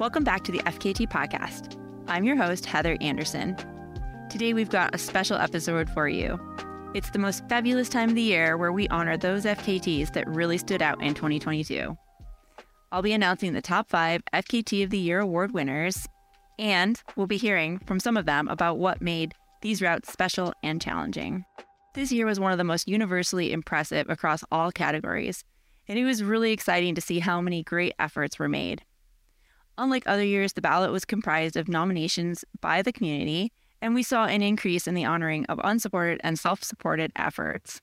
Welcome back to the FKT podcast. I'm your host, Heather Anderson. Today we've got a special episode for you. It's the most fabulous time of the year where we honor those FKTs that really stood out in 2022. I'll be announcing the top five FKT of the Year award winners, and we'll be hearing from some of them about what made these routes special and challenging. This year was one of the most universally impressive across all categories, and it was really exciting to see how many great efforts were made. Unlike other years, the ballot was comprised of nominations by the community, and we saw an increase in the honoring of unsupported and self supported efforts.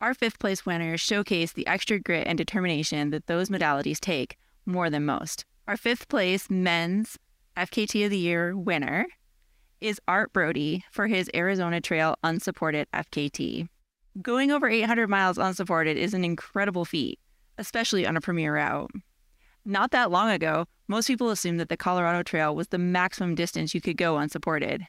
Our fifth place winners showcase the extra grit and determination that those modalities take more than most. Our fifth place men's FKT of the Year winner is Art Brody for his Arizona Trail unsupported FKT. Going over 800 miles unsupported is an incredible feat, especially on a premier route. Not that long ago, most people assumed that the Colorado Trail was the maximum distance you could go unsupported.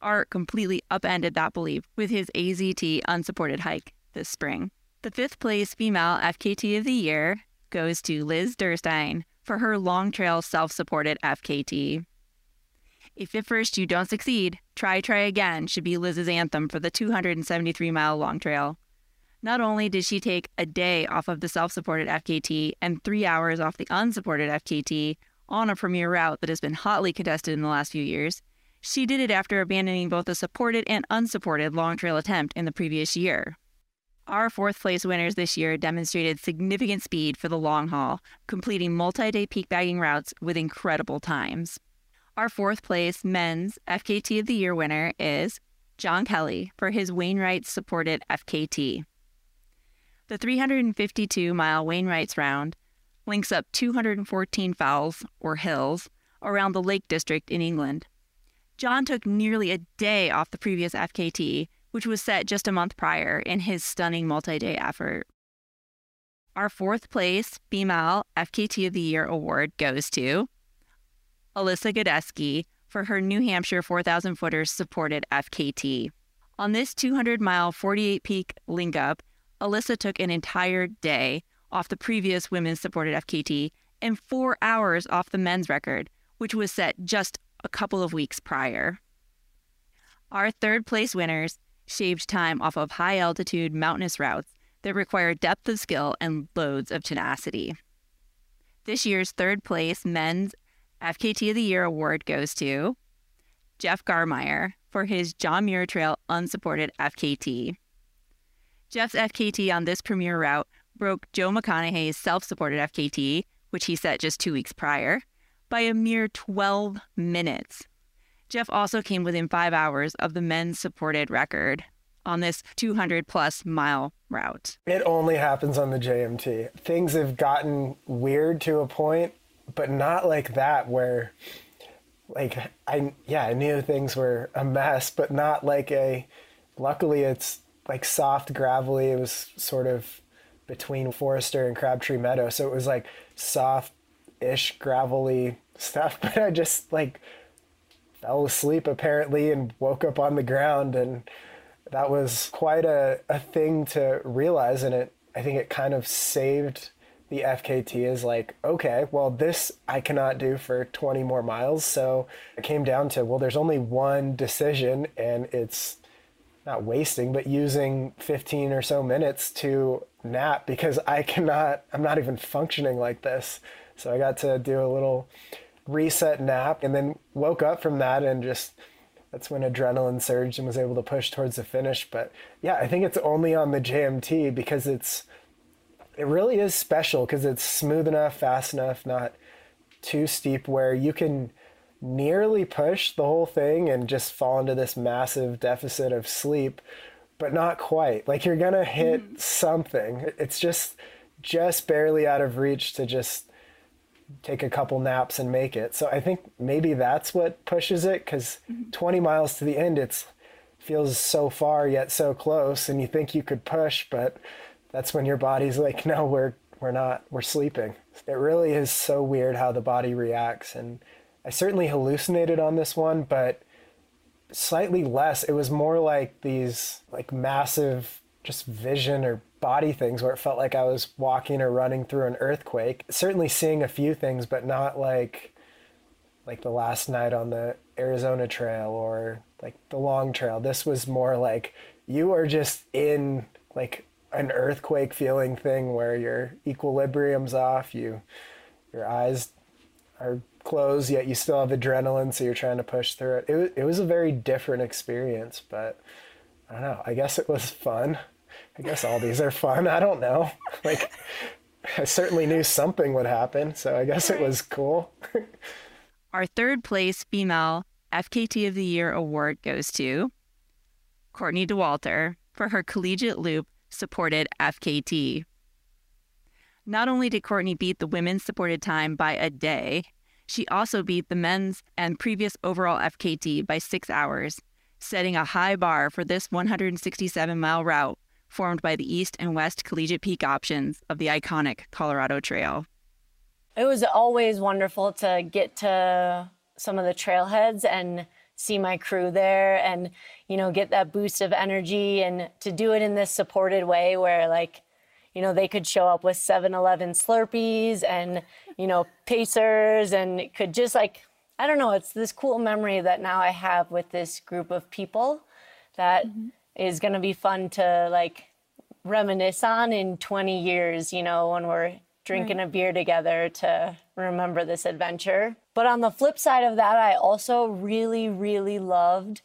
Art completely upended that belief with his AZT unsupported hike this spring. The fifth place female FKT of the year goes to Liz Durstein for her long trail self supported FKT. If at first you don't succeed, try, try again should be Liz's anthem for the 273 mile long trail. Not only did she take a day off of the self supported FKT and three hours off the unsupported FKT on a premier route that has been hotly contested in the last few years, she did it after abandoning both a supported and unsupported long trail attempt in the previous year. Our fourth place winners this year demonstrated significant speed for the long haul, completing multi day peak bagging routes with incredible times. Our fourth place men's FKT of the Year winner is John Kelly for his Wainwright supported FKT. The 352 mile Wainwrights round links up 214 fells or hills around the Lake District in England. John took nearly a day off the previous FKT, which was set just a month prior, in his stunning multi day effort. Our fourth place female FKT of the Year award goes to Alyssa Godesky for her New Hampshire 4,000 footers supported FKT. On this 200 mile 48 peak link up, Alyssa took an entire day off the previous women's supported FKT and four hours off the men's record, which was set just a couple of weeks prior. Our third place winners shaved time off of high altitude mountainous routes that require depth of skill and loads of tenacity. This year's third place men's FKT of the Year award goes to Jeff Garmire for his John Muir Trail unsupported FKT. Jeff's FKT on this premier route broke Joe McConaughy's self supported FKT, which he set just two weeks prior, by a mere 12 minutes. Jeff also came within five hours of the men's supported record on this 200 plus mile route. It only happens on the JMT. Things have gotten weird to a point, but not like that where like I yeah, I knew things were a mess, but not like a luckily it's like soft gravelly. It was sort of between Forester and Crabtree Meadow, so it was like soft ish gravelly stuff, but I just like fell asleep apparently and woke up on the ground and that was quite a, a thing to realize and it I think it kind of saved the FKT is like, okay, well, this I cannot do for 20 more miles. So it came down to, well, there's only one decision, and it's not wasting, but using 15 or so minutes to nap because I cannot, I'm not even functioning like this. So I got to do a little reset nap and then woke up from that and just that's when adrenaline surged and was able to push towards the finish. But yeah, I think it's only on the JMT because it's it really is special because it's smooth enough, fast enough, not too steep where you can nearly push the whole thing and just fall into this massive deficit of sleep, but not quite. Like you're gonna hit mm-hmm. something. It's just just barely out of reach to just take a couple naps and make it. So I think maybe that's what pushes it because mm-hmm. 20 miles to the end, it's feels so far yet so close, and you think you could push, but that's when your body's like, no, we're we're not, we're sleeping. It really is so weird how the body reacts, and I certainly hallucinated on this one, but slightly less. It was more like these like massive just vision or body things where it felt like I was walking or running through an earthquake. Certainly seeing a few things, but not like like the last night on the Arizona Trail or like the Long Trail. This was more like you are just in like an earthquake feeling thing where your equilibrium's off. You your eyes are closed, yet you still have adrenaline, so you're trying to push through it. It was, it was a very different experience, but I don't know. I guess it was fun. I guess all these are fun. I don't know. Like, I certainly knew something would happen, so I guess it was cool. Our third place female FKT of the Year award goes to Courtney Dauwalter for her collegiate loop supported FKT. Not only did Courtney beat the women's supported time by a day, she also beat the men's and previous overall FKT by six hours, setting a high bar for this 167 mile route formed by the east and west collegiate peak options of the iconic Colorado Trail. It was always wonderful to get to some of the trailheads and see my crew there and you know get that boost of energy and to do it in this supported way where like you know they could show up with 7-eleven slurpees and you know pacers and could just like i don't know it's this cool memory that now i have with this group of people that mm-hmm. is going to be fun to like reminisce on in 20 years you know when we're drinking right. a beer together to remember this adventure. But on the flip side of that, I also really, really loved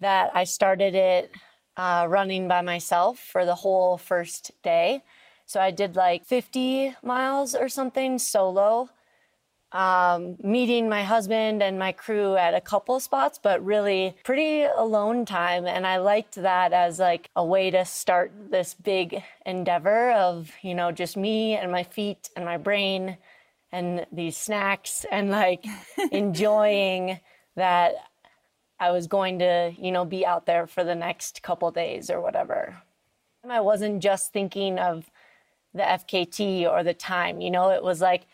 that I started it uh, running by myself for the whole first day. So I did like 50 miles or something solo um, meeting my husband and my crew at a couple spots, but really pretty alone time. And I liked that as like a way to start this big endeavor of, you know, just me and my feet and my brain and these snacks and like enjoying that I was going to, you know, be out there for the next couple days or whatever. And I wasn't just thinking of the FKT or the time, you know, it was like,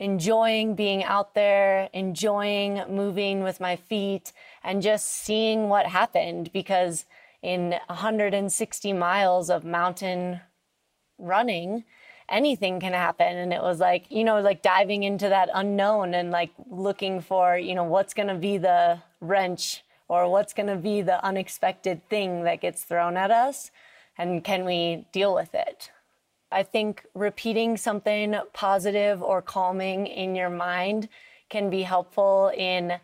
enjoying being out there, enjoying moving with my feet, and just seeing what happened because in 160 miles of mountain running, anything can happen. And it was like, you know, like diving into that unknown and like looking for, you know, what's going to be the wrench or what's going to be the unexpected thing that gets thrown at us and can we deal with it? I think repeating something positive or calming in your mind can be helpful in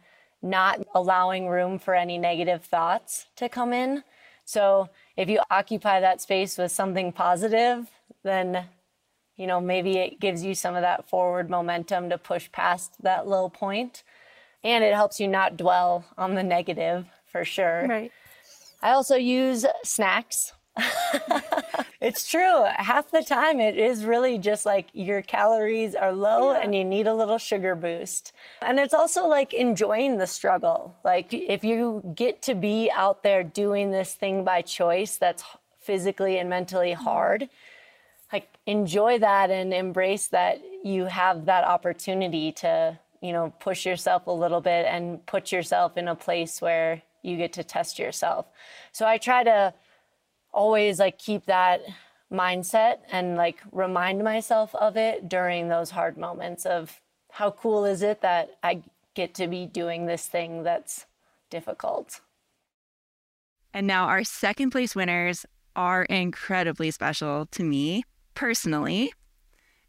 not allowing room for any negative thoughts to come in. So if you occupy that space with something positive, then you know maybe it gives you some of that forward momentum to push past that low point and it helps you not dwell on the negative for sure. Right. I also use snacks it's true. Half the time, it is really just like your calories are low yeah. and you need a little sugar boost. And it's also like enjoying the struggle. Like, if you get to be out there doing this thing by choice that's physically and mentally mm-hmm. hard, like, enjoy that and embrace that you have that opportunity to, you know, push yourself a little bit and put yourself in a place where you get to test yourself. So I try to always like keep that mindset and like remind myself of it during those hard moments of how cool is it that I get to be doing this thing that's difficult. And now our second place winners are incredibly special to me personally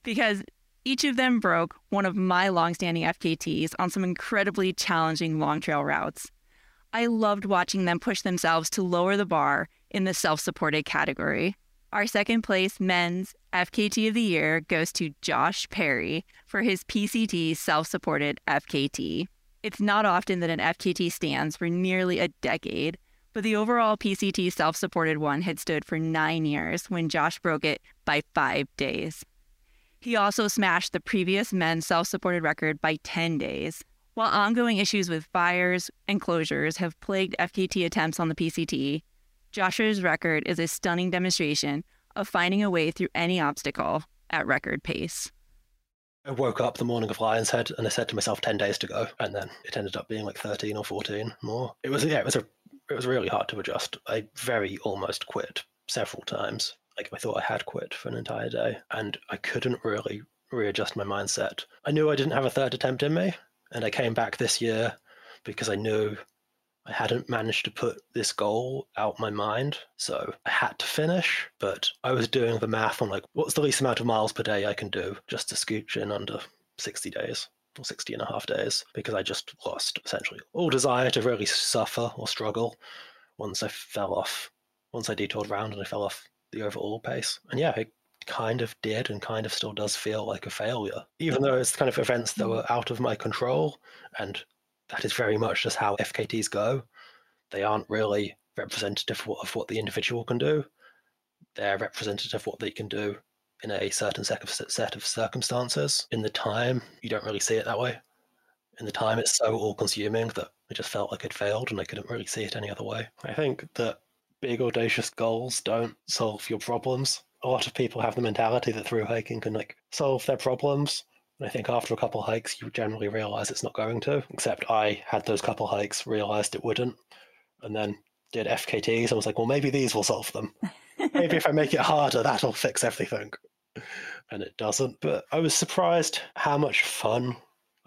because each of them broke one of my longstanding FKTs on some incredibly challenging long trail routes. I loved watching them push themselves to lower the bar in the self supported category. Our second place men's FKT of the year goes to Josh Perry for his PCT self supported FKT. It's not often that an FKT stands for nearly a decade, but the overall PCT self supported one had stood for nine years when Josh broke it by five days. He also smashed the previous men's self supported record by 10 days. While ongoing issues with fires and closures have plagued FKT attempts on the PCT, Joshua's record is a stunning demonstration of finding a way through any obstacle at record pace. I woke up the morning of Lion's Head and I said to myself 10 days to go and then it ended up being like 13 or 14 more. It was yeah, it was a it was really hard to adjust. I very almost quit several times. Like I thought I had quit for an entire day and I couldn't really readjust my mindset. I knew I didn't have a third attempt in me And I came back this year because I knew I hadn't managed to put this goal out my mind. So I had to finish, but I was doing the math on like, what's the least amount of miles per day I can do just to scooch in under 60 days or 60 and a half days because I just lost essentially all desire to really suffer or struggle once I fell off, once I detoured around and I fell off the overall pace. And yeah, it kind of did and kind of still does feel like a failure, even though it's kind of events that hmm. were out of my control. And that is very much just how FKTs go. They aren't really representative of what the individual can do. They're representative of what they can do in a certain set of, circumstances. In the time, you don't really see it that way. In the time, it's so all consuming that it just felt like it failed and I couldn't really see it any other way. I think that big, audacious goals don't solve your problems. A lot of people have the mentality that through hiking can like solve their problems. I think after a couple hikes, you generally realize it's not going to. Except I had those couple hikes, realized it wouldn't, and then did FKTs. I was like, well, maybe these will solve them. maybe if I make it harder, that'll fix everything and it doesn't. But I was surprised how much fun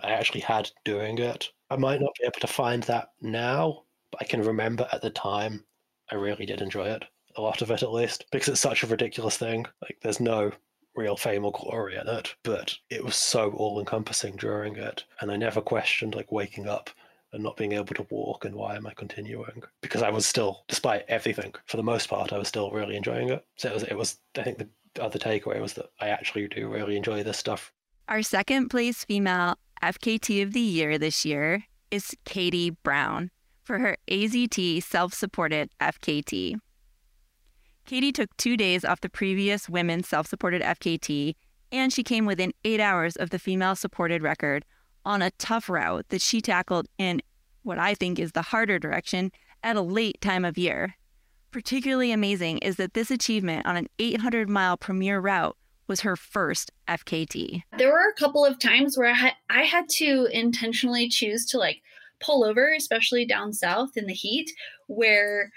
I actually had doing it. I might not be able to find that now, but I can remember at the time I really did enjoy it. A lot of it at least, because it's such a ridiculous thing. Like there's no real fame or glory in it, but it was so all encompassing during it. And I never questioned like waking up and not being able to walk and why am I continuing? Because I was still, despite everything, for the most part, I was still really enjoying it. So it was, it was I think the other takeaway was that I actually do really enjoy this stuff. Our second place female FKT of the year this year is Katie Brown for her AZT self supported FKT. Katie took two days off the previous women's self supported FKT, and she came within eight hours of the female supported record on a tough route that she tackled in what I think is the harder direction at a late time of year. Particularly amazing is that this achievement on an 800 mile premier route was her first FKT. There were a couple of times where I had, I had to intentionally choose to like pull over, especially down south in the heat, where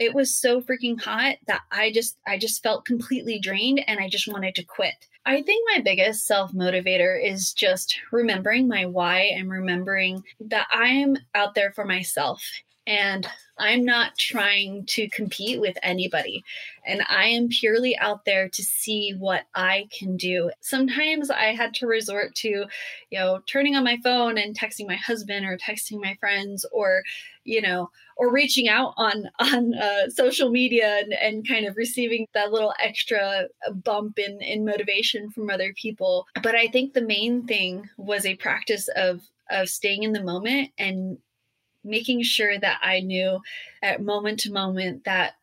it was so freaking hot that I just I just felt completely drained and I just wanted to quit. I think my biggest self motivator is just remembering my why and remembering that I'm out there for myself and I'm not trying to compete with anybody. And I am purely out there to see what I can do. Sometimes I had to resort to, you know, turning on my phone and texting my husband or texting my friends or, you know, or reaching out on on uh, social media and, and kind of receiving that little extra bump in in motivation from other people. But I think the main thing was a practice of of staying in the moment and making sure that I knew at moment to moment that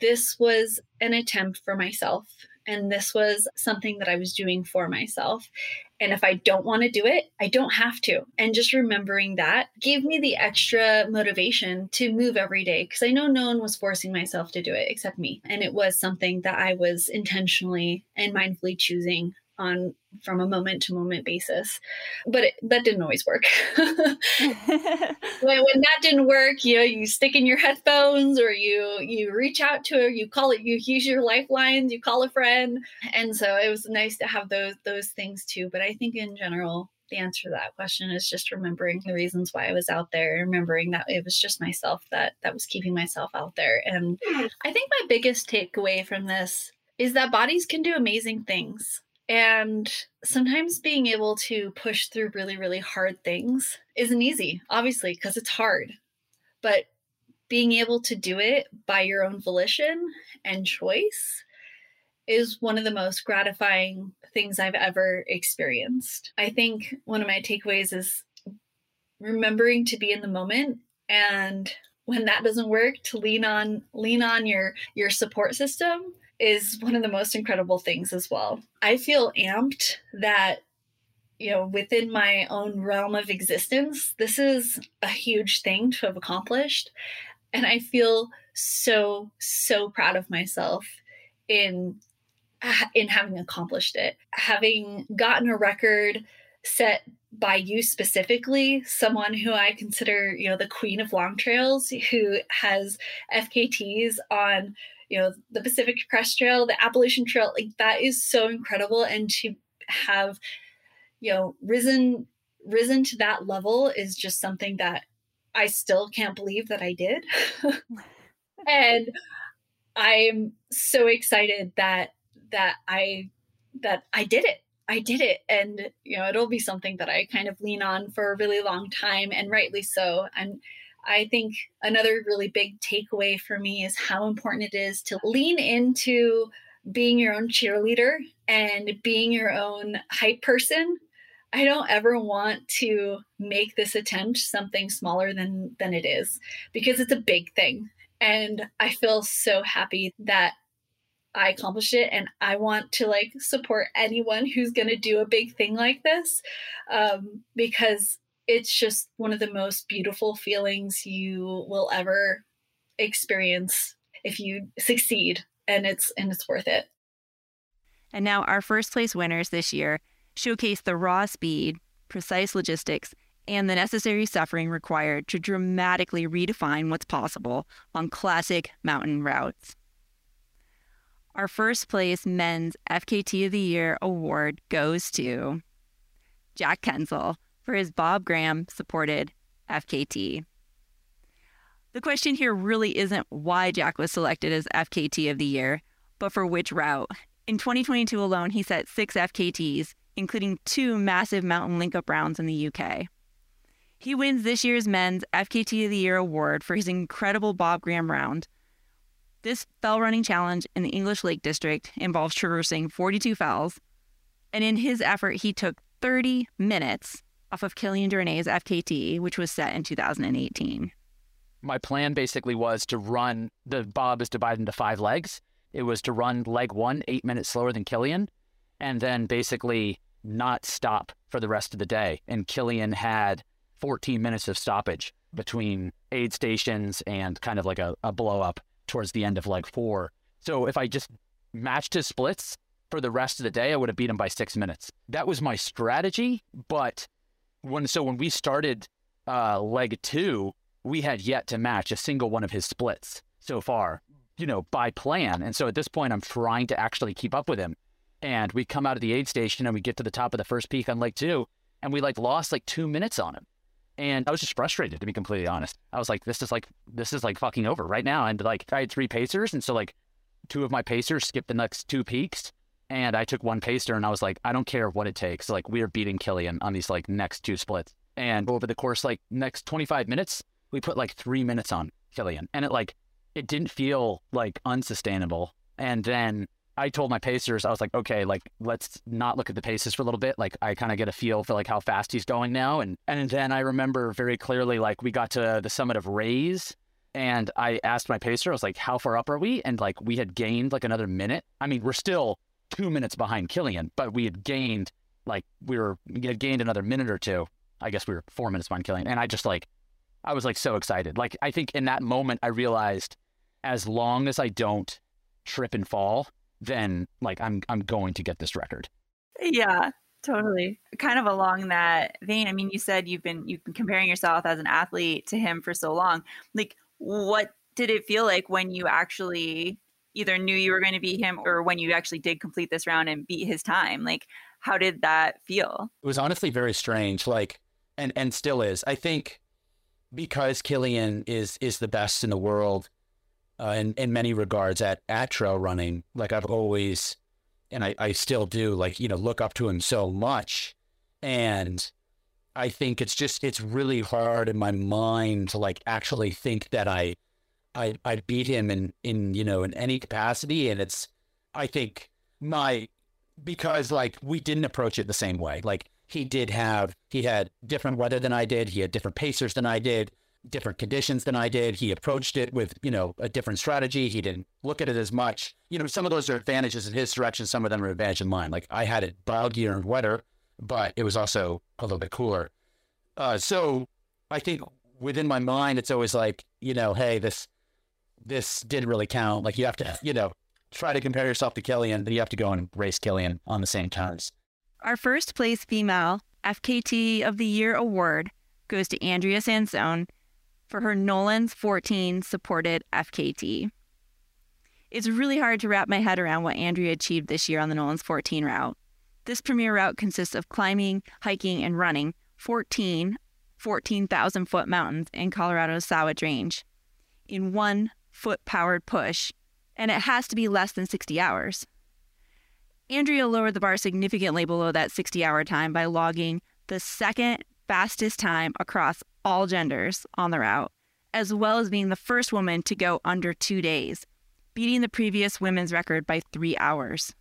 this was an attempt for myself and this was something that I was doing for myself. And if I don't want to do it, I don't have to. And just remembering that gave me the extra motivation to move every day because I know no one was forcing myself to do it except me. And it was something that I was intentionally and mindfully choosing on from a moment to moment basis. But it, that didn't always work. When, when that didn't work you know you stick in your headphones or you you reach out to her you call it you use your lifelines you call a friend. And so it was nice to have those those things too. But i think in general the answer to that question is just remembering the reasons why I was out there, remembering that it was just myself that that was keeping myself out there. And mm. I think my biggest takeaway from this is that bodies can do amazing things. And sometimes being able to push through really, really hard things isn't easy, obviously, because it's hard. But being able to do it by your own volition and choice is one of the most gratifying things I've ever experienced. I think one of my takeaways is remembering to be in the moment and when that doesn't work to lean on lean on your your support system is one of the most incredible things as well. I feel amped that you know, within my own realm of existence, this is a huge thing to have accomplished. And I feel so, so proud of myself in in having accomplished it. Having gotten a record set by you specifically, someone who I consider, you know, the queen of long trails, who has FKTs on you know the pacific crest trail the appalachian trail like that is so incredible and to have you know risen risen to that level is just something that I still can't believe that I did. and I'm so excited that that I that I did it. I did it. And you know, it'll be something that I kind of lean on for a really long time and rightly so. And I think another really big takeaway for me is how important it is to lean into being your own cheerleader and being your own hype person. I don't ever want to make this attempt something smaller than than it is because it's a big thing. And I feel so happy that I accomplished it and I want to like support anyone who's going to do a big thing like this um, because it's just one of the most beautiful feelings you will ever experience if you succeed and it's and it's worth it. And now our first place winners this year showcase the raw speed, precise logistics, and the necessary suffering required to dramatically redefine what's possible on classic mountain routes. Our first place men's FKT of the Year award goes to Jack Kuenzle for his Bob Graham supported FKT. The question here really isn't why Jack was selected as FKT of the Year, but for which route. In 2022 alone, he set six FKTs, including two massive mountain link up rounds in the UK. He wins this year's men's FKT of the Year award for his incredible Bob Graham round. This fell running challenge in the English Lake District involves traversing 42 fells, and in his effort, he took 30 minutes off of Kilian Jornet's FKT, which was set in 2018. My plan basically was to run the bob is divided into five legs. It was to run leg one eight minutes slower than Kilian, and then basically not stop for the rest of the day. And Kilian had 14 minutes of stoppage between aid stations and kind of like a, a blow up towards the end of leg four. So if I just matched his splits for the rest of the day, I would have beat him by six minutes. That was my strategy, but when so when we started uh, leg two, we had yet to match a single one of his splits so far, you know, by plan. And so at this point, I'm trying to actually keep up with him. And we come out of the aid station and we get to the top of the first peak on leg two, and we like lost like two minutes on him. And I was just frustrated to be completely honest. I was like, this is like this is like fucking over right now. And like I had three pacers, and so like two of my pacers skipped the next two peaks, and I took one pacer and I was like, I don't care what it takes. Like we are beating Kilian on these like next two splits. And over the course, like next 25 minutes, we put like three minutes on Kilian. And it like, it didn't feel like unsustainable. And then I told my pacers, I was like, okay, like let's not look at the paces for a little bit. Like I kind of get a feel for like how fast he's going now. And and then I remember very clearly like we got to the summit of Raise and I asked my pacer, I was like, how far up are we? And like we had gained like another minute. I mean, we're still two minutes behind Kilian, but we had gained like we were we had gained another minute or two. I guess we were four minutes behind Kilian, and I just like I was like so excited. Like I think in that moment I realized as long as I don't trip and fall, then like I'm I'm going to get this record. Yeah, totally. Kind of along that vein. I mean, you said you've been you've been comparing yourself as an athlete to him for so long. Like what did it feel like when you actually either knew you were going to beat him or when you actually did complete this round and beat his time like how did that feel? It was honestly very strange like and and still is. I think because kilian is is the best in the world uh, in in many regards at at trail running like i've always and I, I still do like you know look up to him so much. And i think it's just it's really hard in my mind to like actually think that i I I beat him in in you know in any capacity, and it's I think my because like we didn't approach it the same way. Like he did have he had different weather than I did. He had different pacers than I did, different conditions than I did. He approached it with you know a different strategy. He didn't look at it as much. You know, some of those are advantages in his direction. Some of them are advantage in mine. Like I had it boggier and wetter, but it was also a little bit cooler. Uh, so I think within my mind, it's always like you know, hey, this this didn't really count. Like you have to, you know, try to compare yourself to Kilian, then you have to go and race Kilian on the same terms. Our first place female FKT of the Year award goes to Andrea Sansone for her Nolan's 14 supported FKT. It's really hard to wrap my head around what Andrea achieved this year on the Nolan's 14 route. This premier route consists of climbing, hiking, and running 14 14,000 foot mountains in Colorado's Sawatch Range in one foot powered push, and it has to be less than 60 hours. Andrea lowered the bar significantly below that 60 hour time by logging the second fastest time across all genders on the route, as well as being the first woman to go under two days, beating the previous women's record by three hours.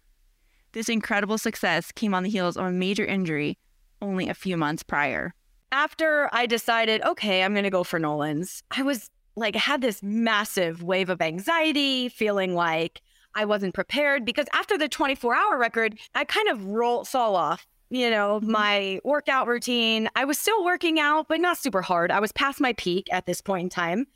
This incredible success came on the heels of a major injury only a few months prior. After I decided, okay, I'm going to go for Nolan's, I was like, I had this massive wave of anxiety, feeling like I wasn't prepared because after the 24 hour record, I kind of roll, fall off, you know, Mm-hmm. my workout routine. I was still working out, but not super hard. I was past my peak at this point in time.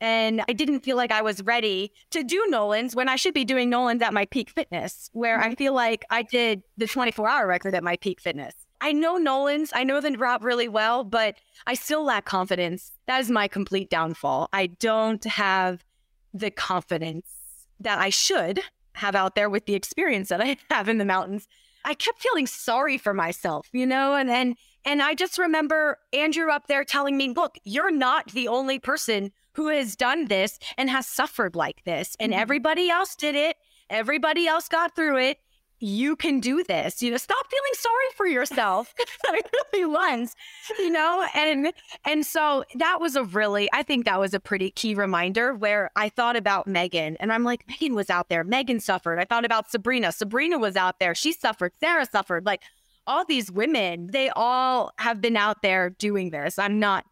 And I didn't feel like I was ready to do Nolan's when I should be doing Nolan's at my peak fitness, where I feel like I did the 24 hour record at my peak fitness. I know Nolan's, I know the route really well, but I still lack confidence. That is my complete downfall. I don't have the confidence that I should have out there with the experience that I have in the mountains. I kept feeling sorry for myself, you know, and and and I just remember Andrew up there telling me, "Look, you're not the only person who has done this and has suffered like this, and mm-hmm. everybody else did it. Everybody else got through it. You can do this. You know, stop feeling sorry for yourself. I really was, you know, and and so that was a really, I think that was a pretty key reminder where I thought about Megan and I'm like, Megan was out there. Megan suffered. I thought about Sabrina. Sabrina was out there. She suffered. Sarah suffered. Like all these women, they all have been out there doing this. I'm not the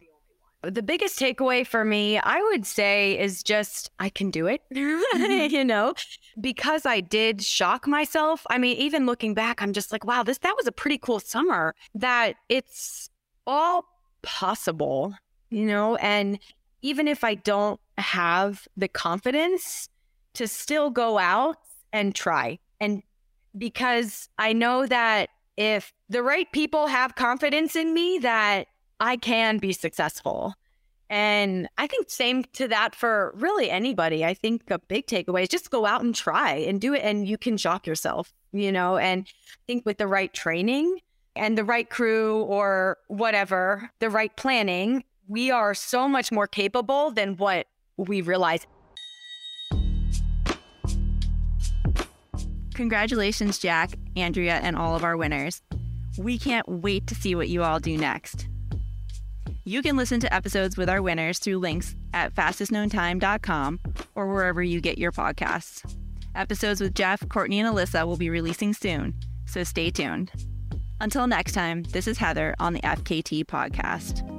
only one. The biggest takeaway for me, I would say, is just I can do it. Mm-hmm. you know, because I did shock myself. I mean, even looking back, I'm just like, wow, this that was a pretty cool summer. That it's all possible, you know, and even if I don't have the confidence to still go out and try. And because I know that if the right people have confidence in me, that I can be successful. And I think same to that for really anybody. I think a big takeaway is just go out and try and do it and you can shock yourself, you know, and I think with the right training and the right crew or whatever, the right planning, we are so much more capable than what we realize. Congratulations, Jack, Andrea, and all of our winners. We can't wait to see what you all do next. You can listen to episodes with our winners through links at fastestknowntime.com or wherever you get your podcasts. Episodes with Jeff, Courtney, and Alyssa will be releasing soon, so stay tuned. Until next time, this is Heather on the FKT podcast.